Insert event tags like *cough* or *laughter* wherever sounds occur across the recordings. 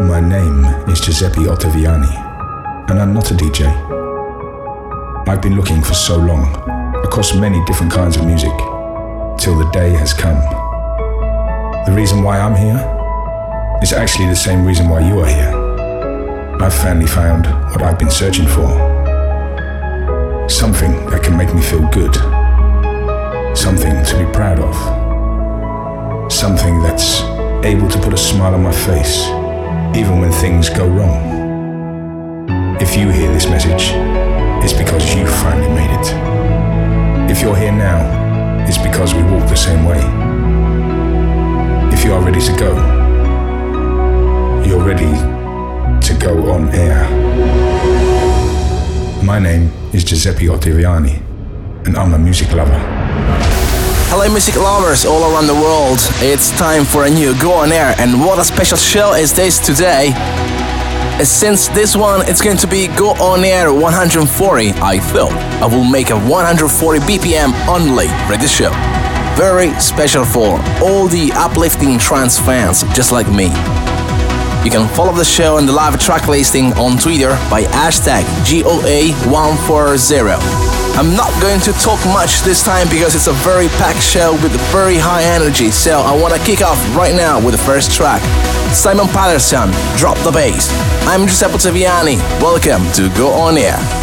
My name is Giuseppe Ottaviani, and I'm not a DJ. I've been looking for so long, across many different kinds of music, till the day has come. The reason why I'm here is actually the same reason why you are here. I've finally found what I've been searching for. Something that can make me feel good. Something to be proud of. Something that's able to put a smile on my face, even when things go wrong. If you hear this message, it's because you finally made it. If you're here now, it's because we walk the same way. If you are ready to go, you're ready to go on air. My name is Giuseppe Ottaviani, and I'm a music lover. Hello, music lovers all around the world. It's time for a new Go On Air, and what a special show is this today! Since this one it's going to be Go On Air 140, I thought I will make a 140 BPM only radio show. Very special for all the uplifting trance fans just like me. You can follow the show and the live track listing on Twitter by hashtag GOA140. I'm not going to talk much this time because it's a very packed show with very high energy, so I want to kick off right now with the first track. Simon Patterson, Drop the Bass. I'm Giuseppe Ottaviani. Welcome to Go On Air.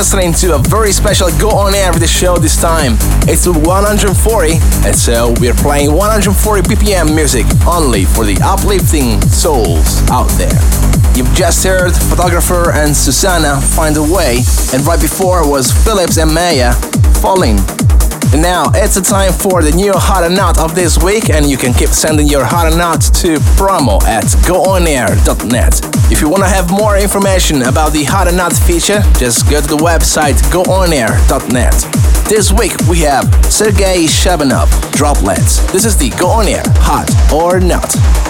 Listening to a very special Go On Air with the show this time. It's 140, and so we're playing 140 BPM music only for the uplifting souls out there. You've just heard Photographer and Susana Find a Way, and right before was Phillips and Maya Falling. And now it's a time for the new Hot or Not of this week, and you can keep sending your Hot or Not to promo at goonair.net. If you want to have more information about the Hot or Not feature, just go to the website goonair.net. This week we have Sergei Shabanov, Droplets. This is the Go On Air Hot or Not.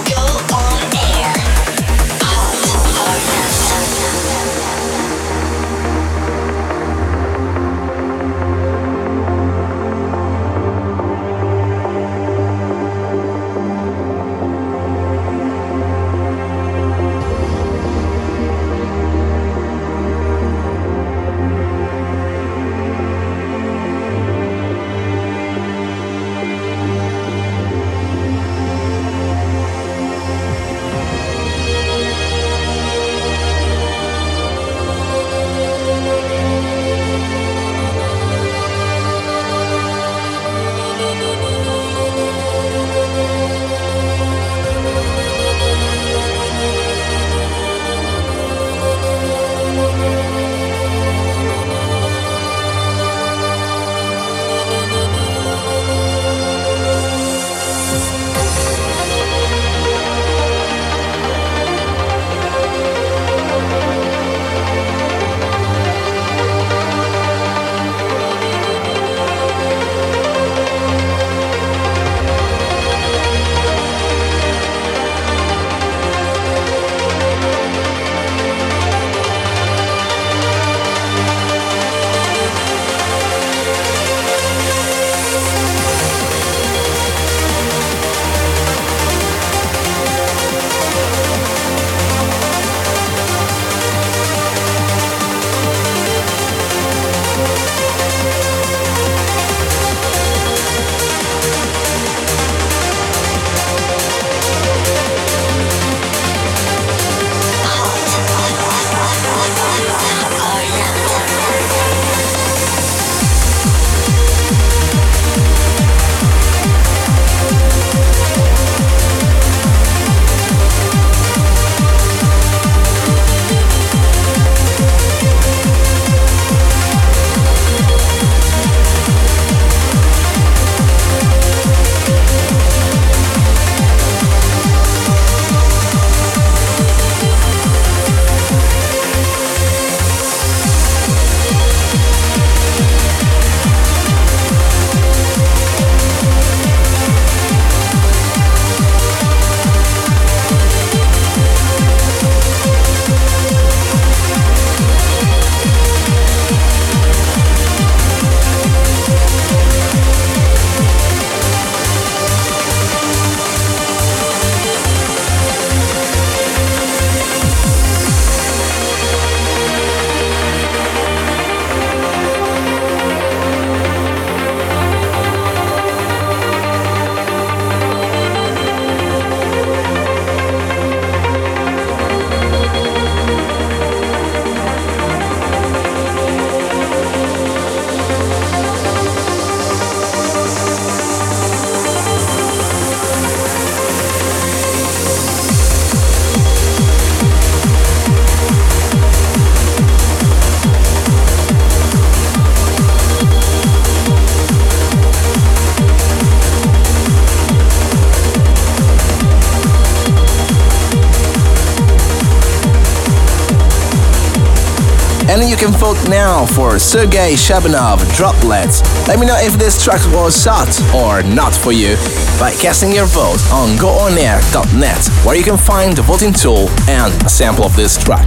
Sergei Shabanov Droplets. Let me know if this track was hot or not for you by casting your vote on goonair.net where you can find the voting tool and a sample of this track.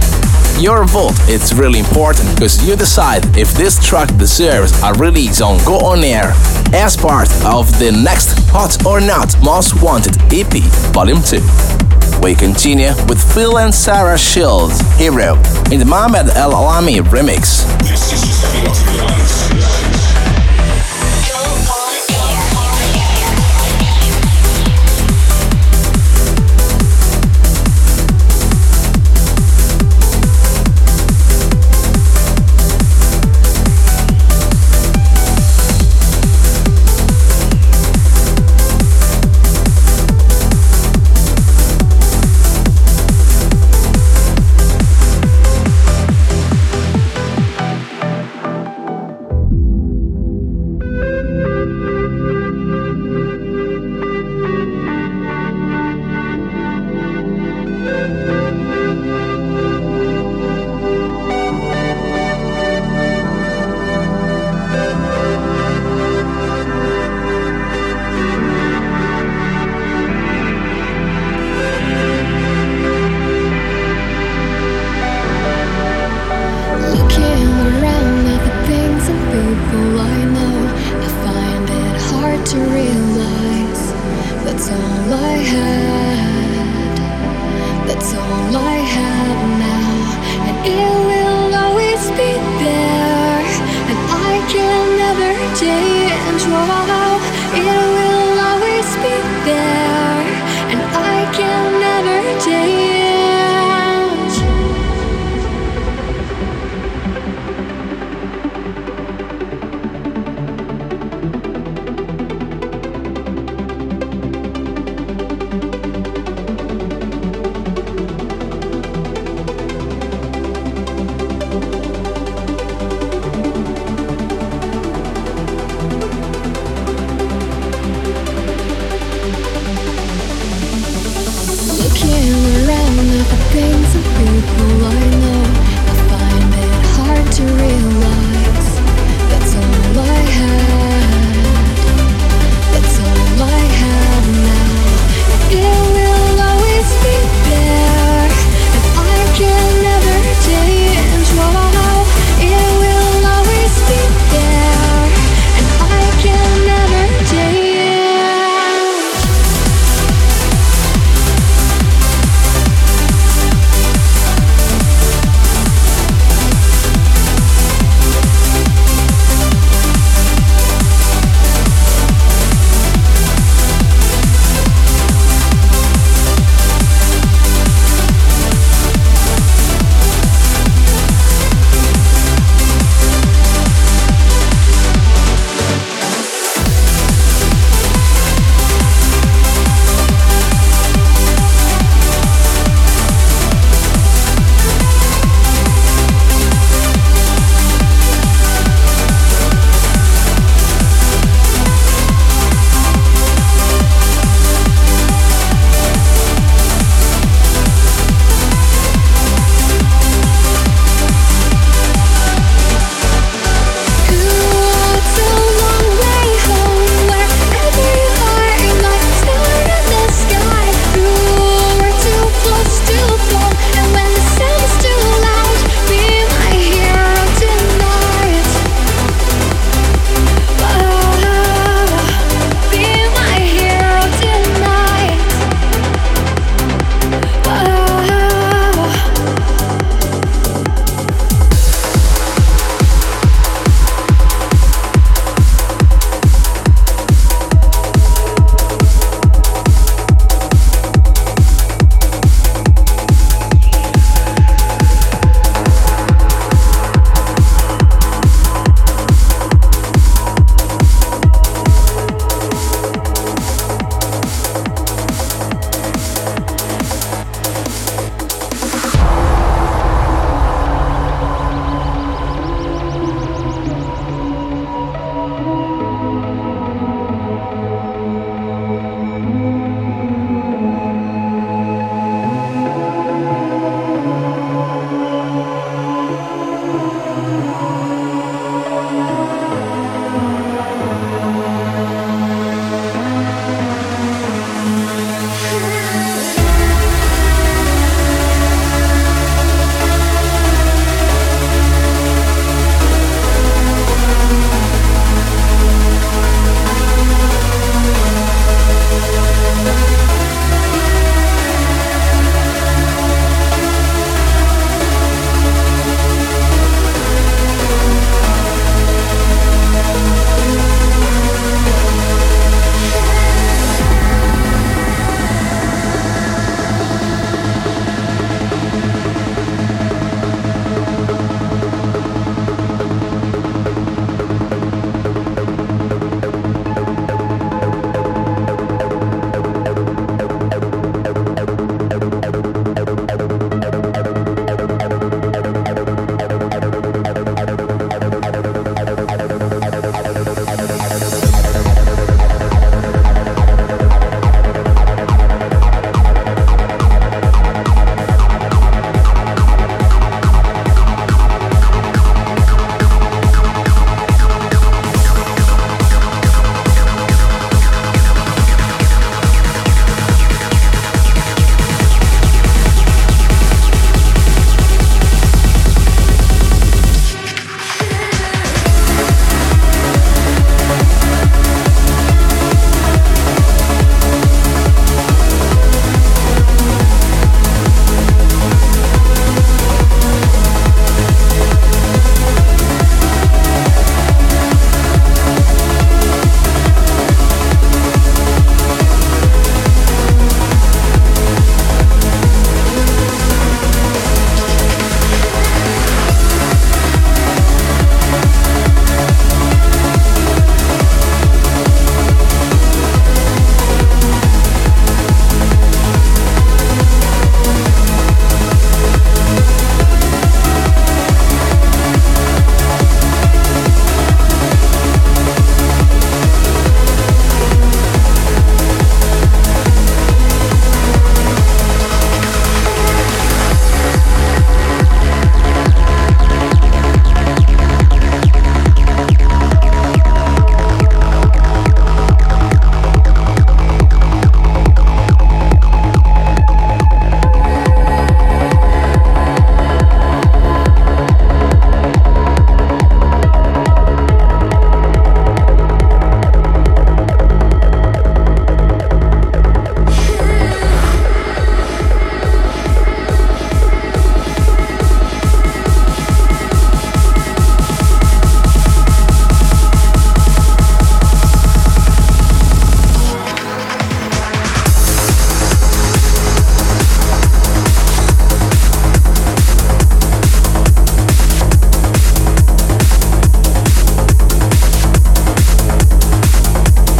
Your vote is really important because you decide if this track deserves a release on Go On Air as part of the next Hot or Not Most Wanted EP Volume 2 we continue with Phil and Sarah Shields, Hero, in the Mohamed El Alami remix.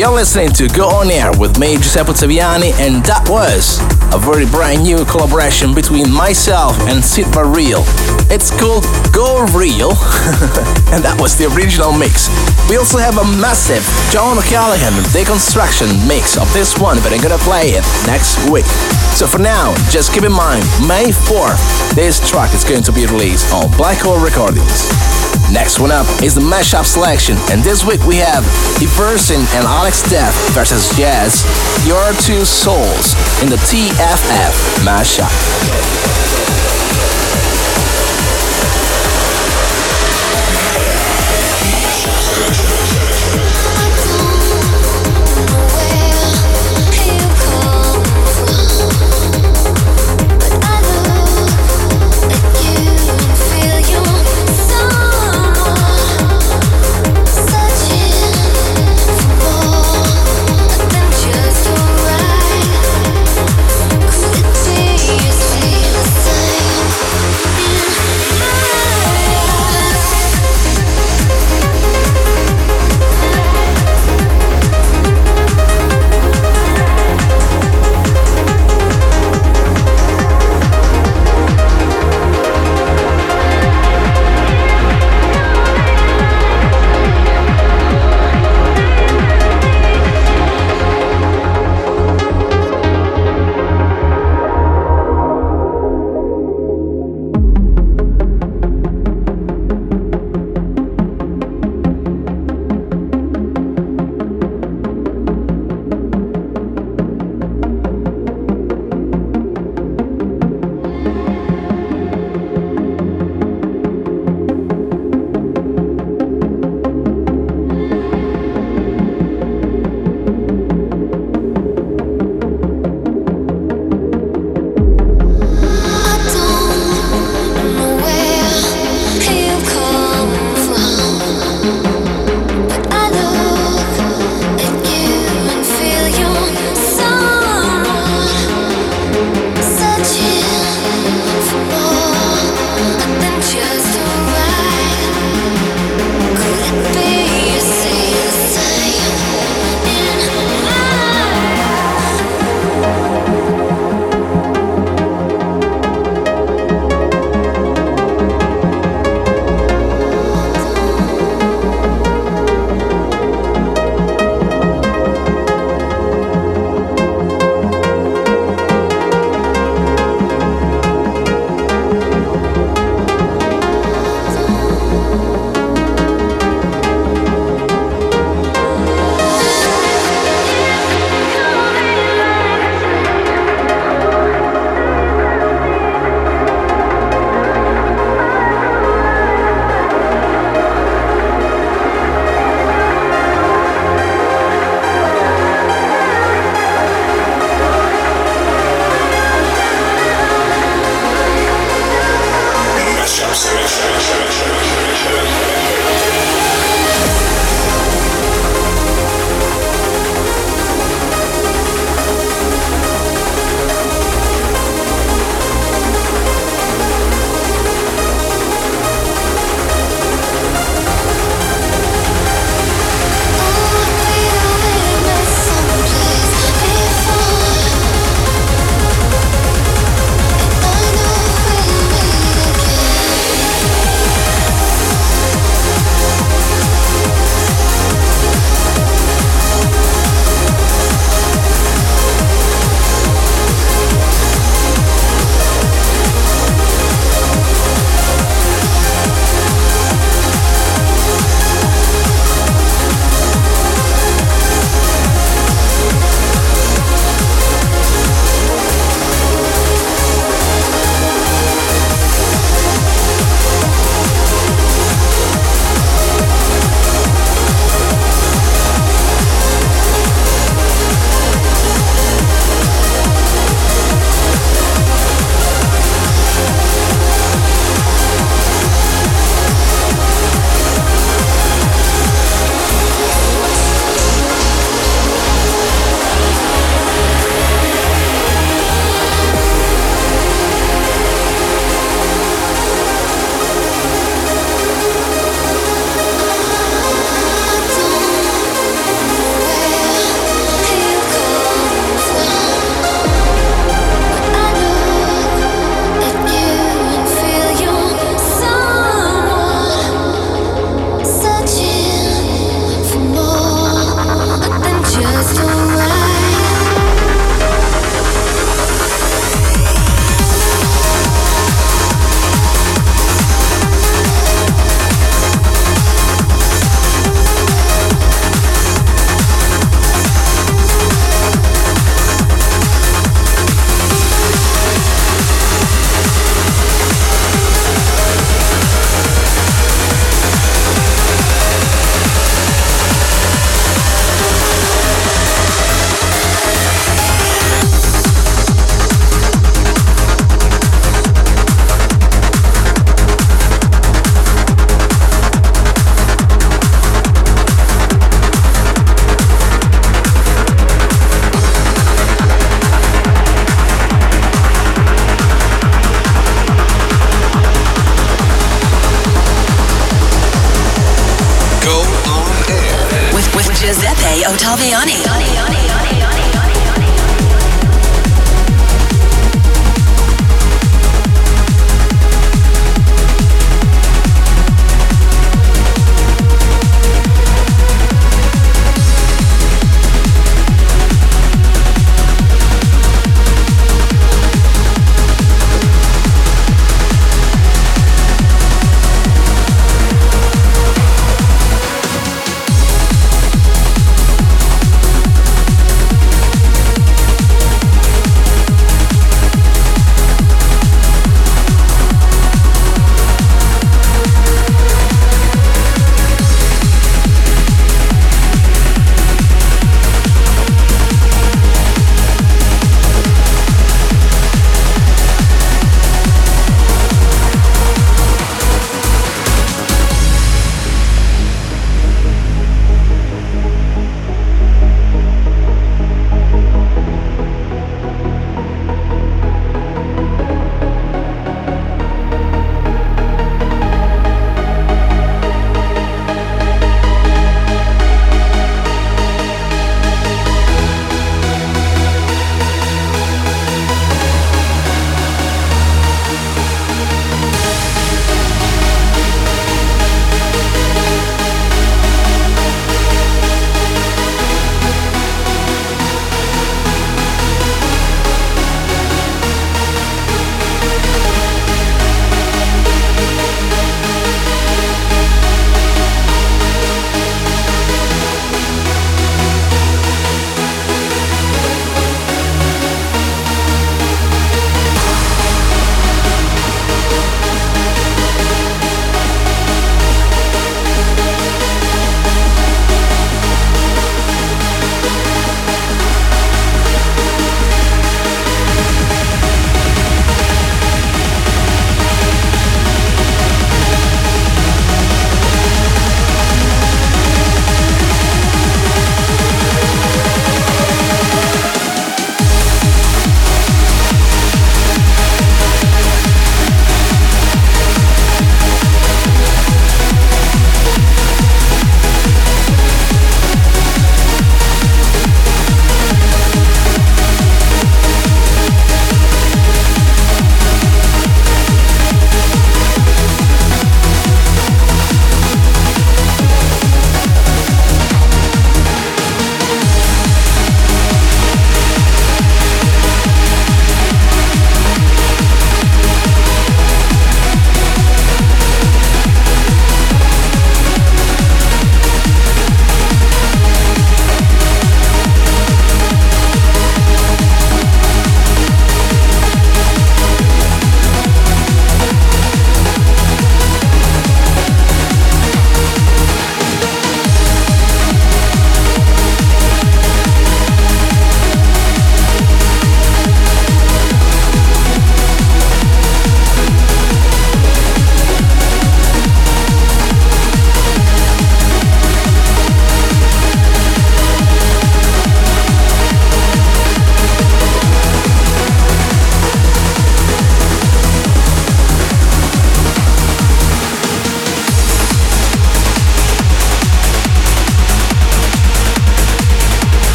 You're listening to Go On Air with me, Giuseppe Ottaviani, and that was a very brand new collaboration between myself and Sid Real. It's called Go Real, *laughs* and that was the original mix. We also have a massive John O'Callaghan deconstruction mix of this one, but I'm gonna play it next week. So for now, just keep in mind, May 4th, this track is going to be released on Black Hole Recordings. Next one up is the mashup selection, and this week we have Everson and Alex Death versus Jazz, Your Two Souls in the TFF mashup.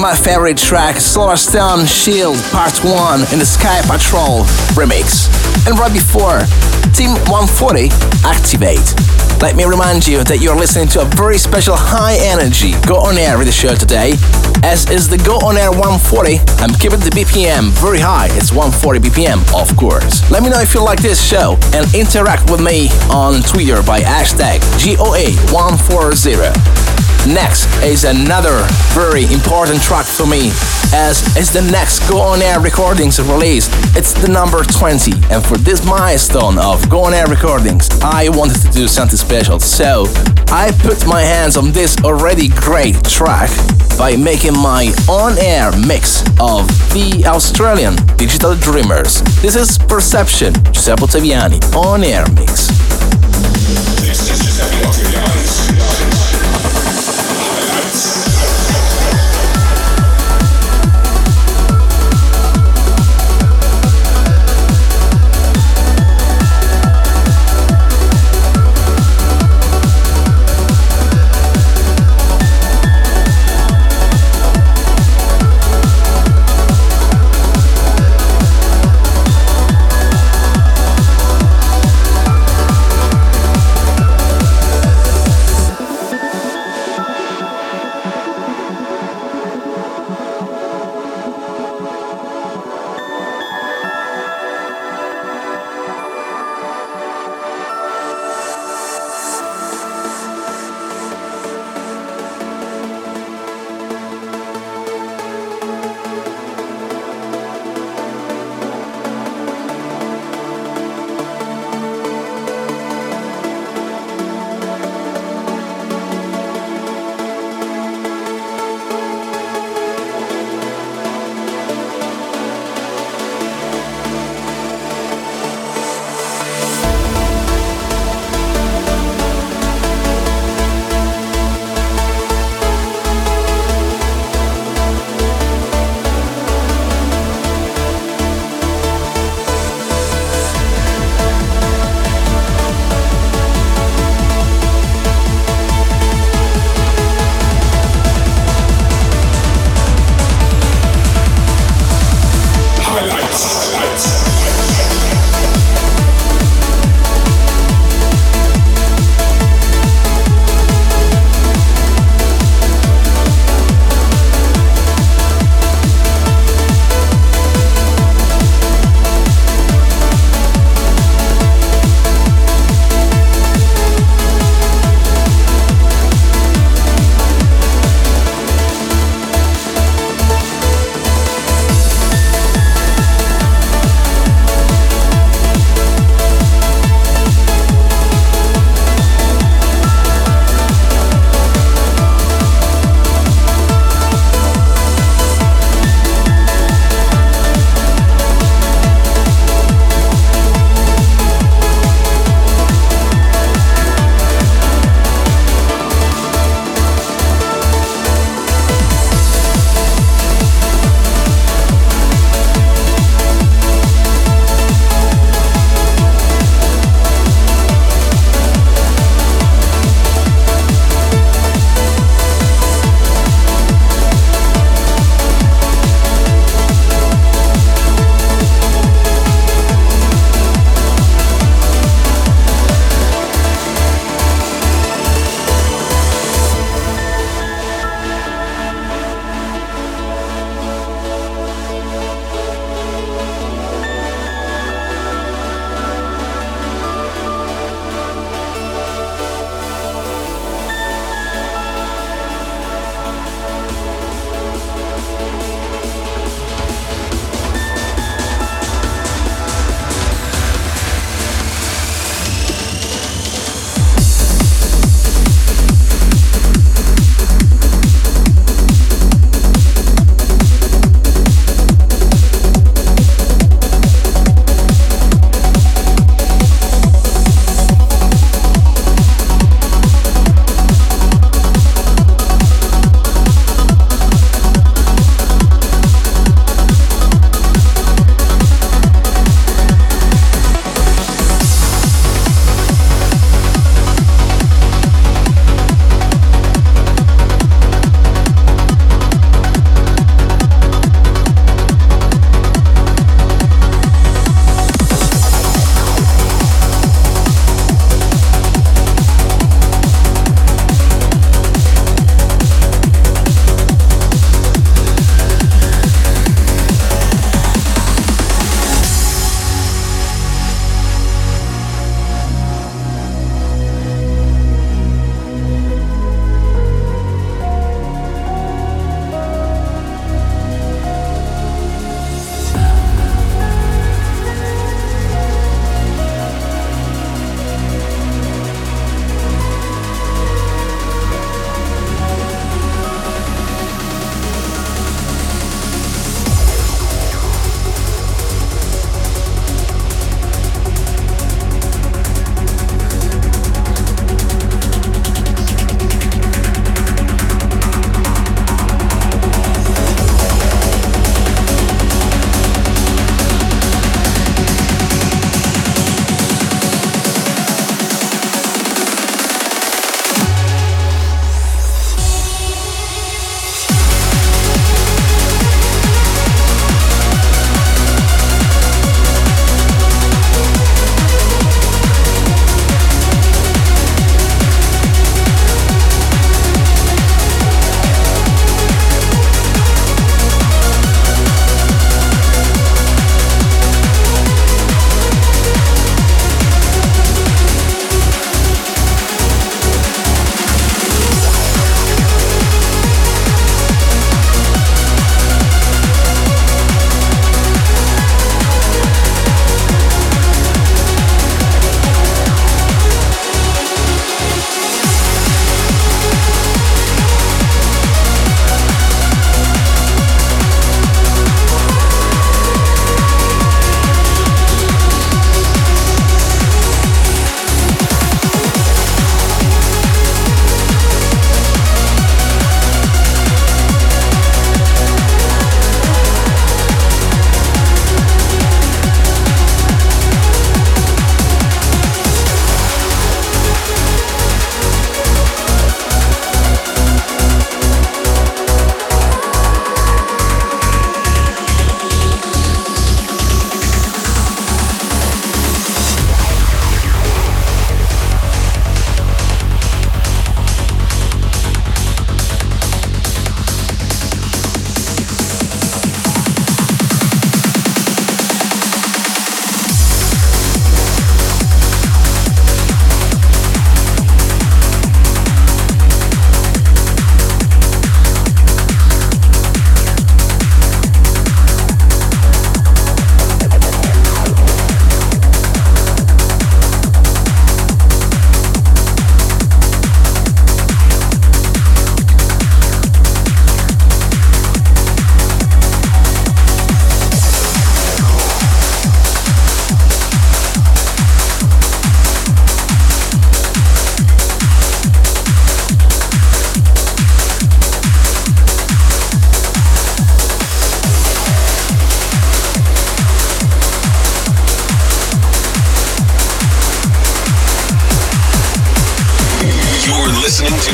My favorite tracks, Solarstone Shield Part 1 in the Sky Patrol remix. And right before, Team 140 Activate. Let me remind you that you're listening to a very special high energy Go On Air with the show today. As is the Go On Air 140, I'm keeping the BPM very high. It's 140 BPM, of course. Let me know if you like this show and interact with me on Twitter by hashtag GOA140. Next is another very important track for me, as is the next Go On Air Recordings release. It's the number 20, and for this milestone of Go On Air Recordings, I wanted to do something special. So I put my hands on this already great track by making my on-air mix of the Australian Digital Dreamers. This is Perception, Giuseppe Ottaviani, on-air mix.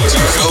Say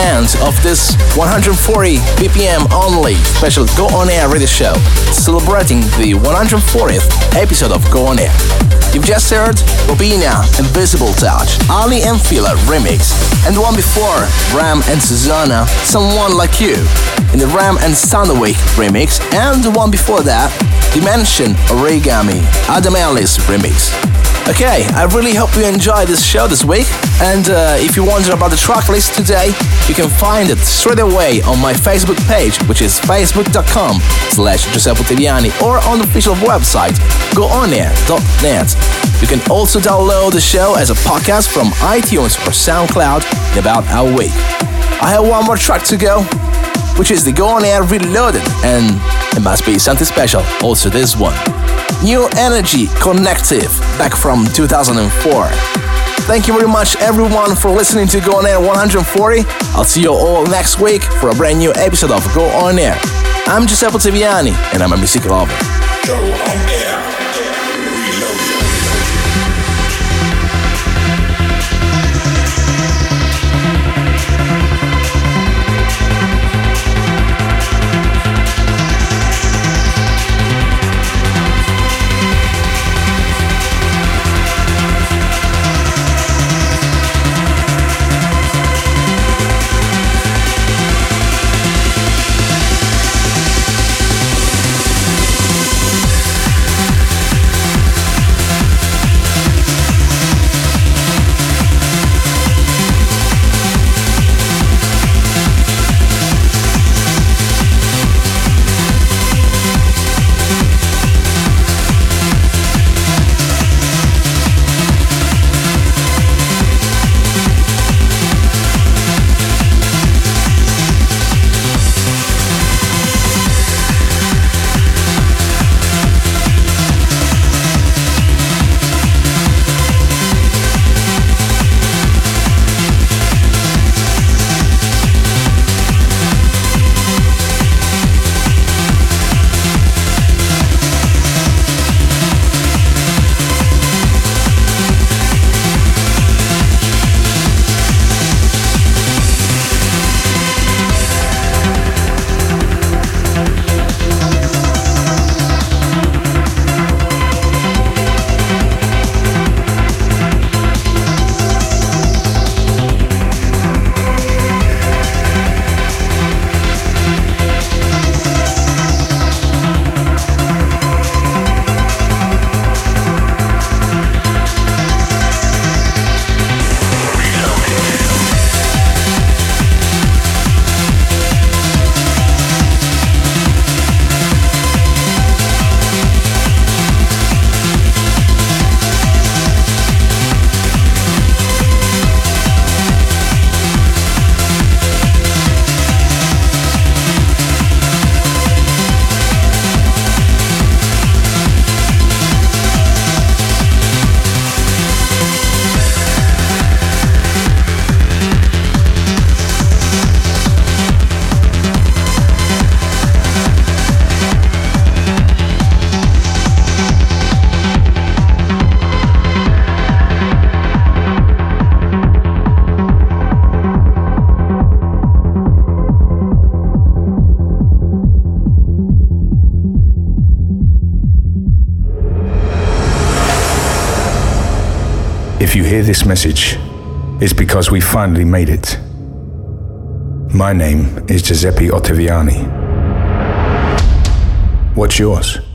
end of this 140 BPM only special Go On Air radio show, celebrating the 140th episode of Go On Air. You've just heard Bobina Invisible Touch, Aly and Fila remix, and the one before, Ram and Susana, Someone Like You, in the Ram and Sandwick remix, and the one before that, Dimension Origami, Adam Ellis remix. Okay, I really hope you enjoyed this show this week. And uh, if you wonder about the track list today, you can find it straight away on my Facebook page, which is facebook.com slash Giuseppe Ottaviani, or on the official website, goonair.net. You can also download the show as a podcast from iTunes or SoundCloud in about a week. I have one more track to go, which is the Go On Air Reloaded, and it must be something special, also this one. New Energy Connective, back from 2004. Thank you very much, everyone, for listening to Go On Air 140. I'll see you all next week for a brand new episode of Go On Air. I'm Giuseppe Ottaviani, and I'm a music lover. Go on air. This message, is because we finally made it. My name is Giuseppe Ottaviani. What's yours?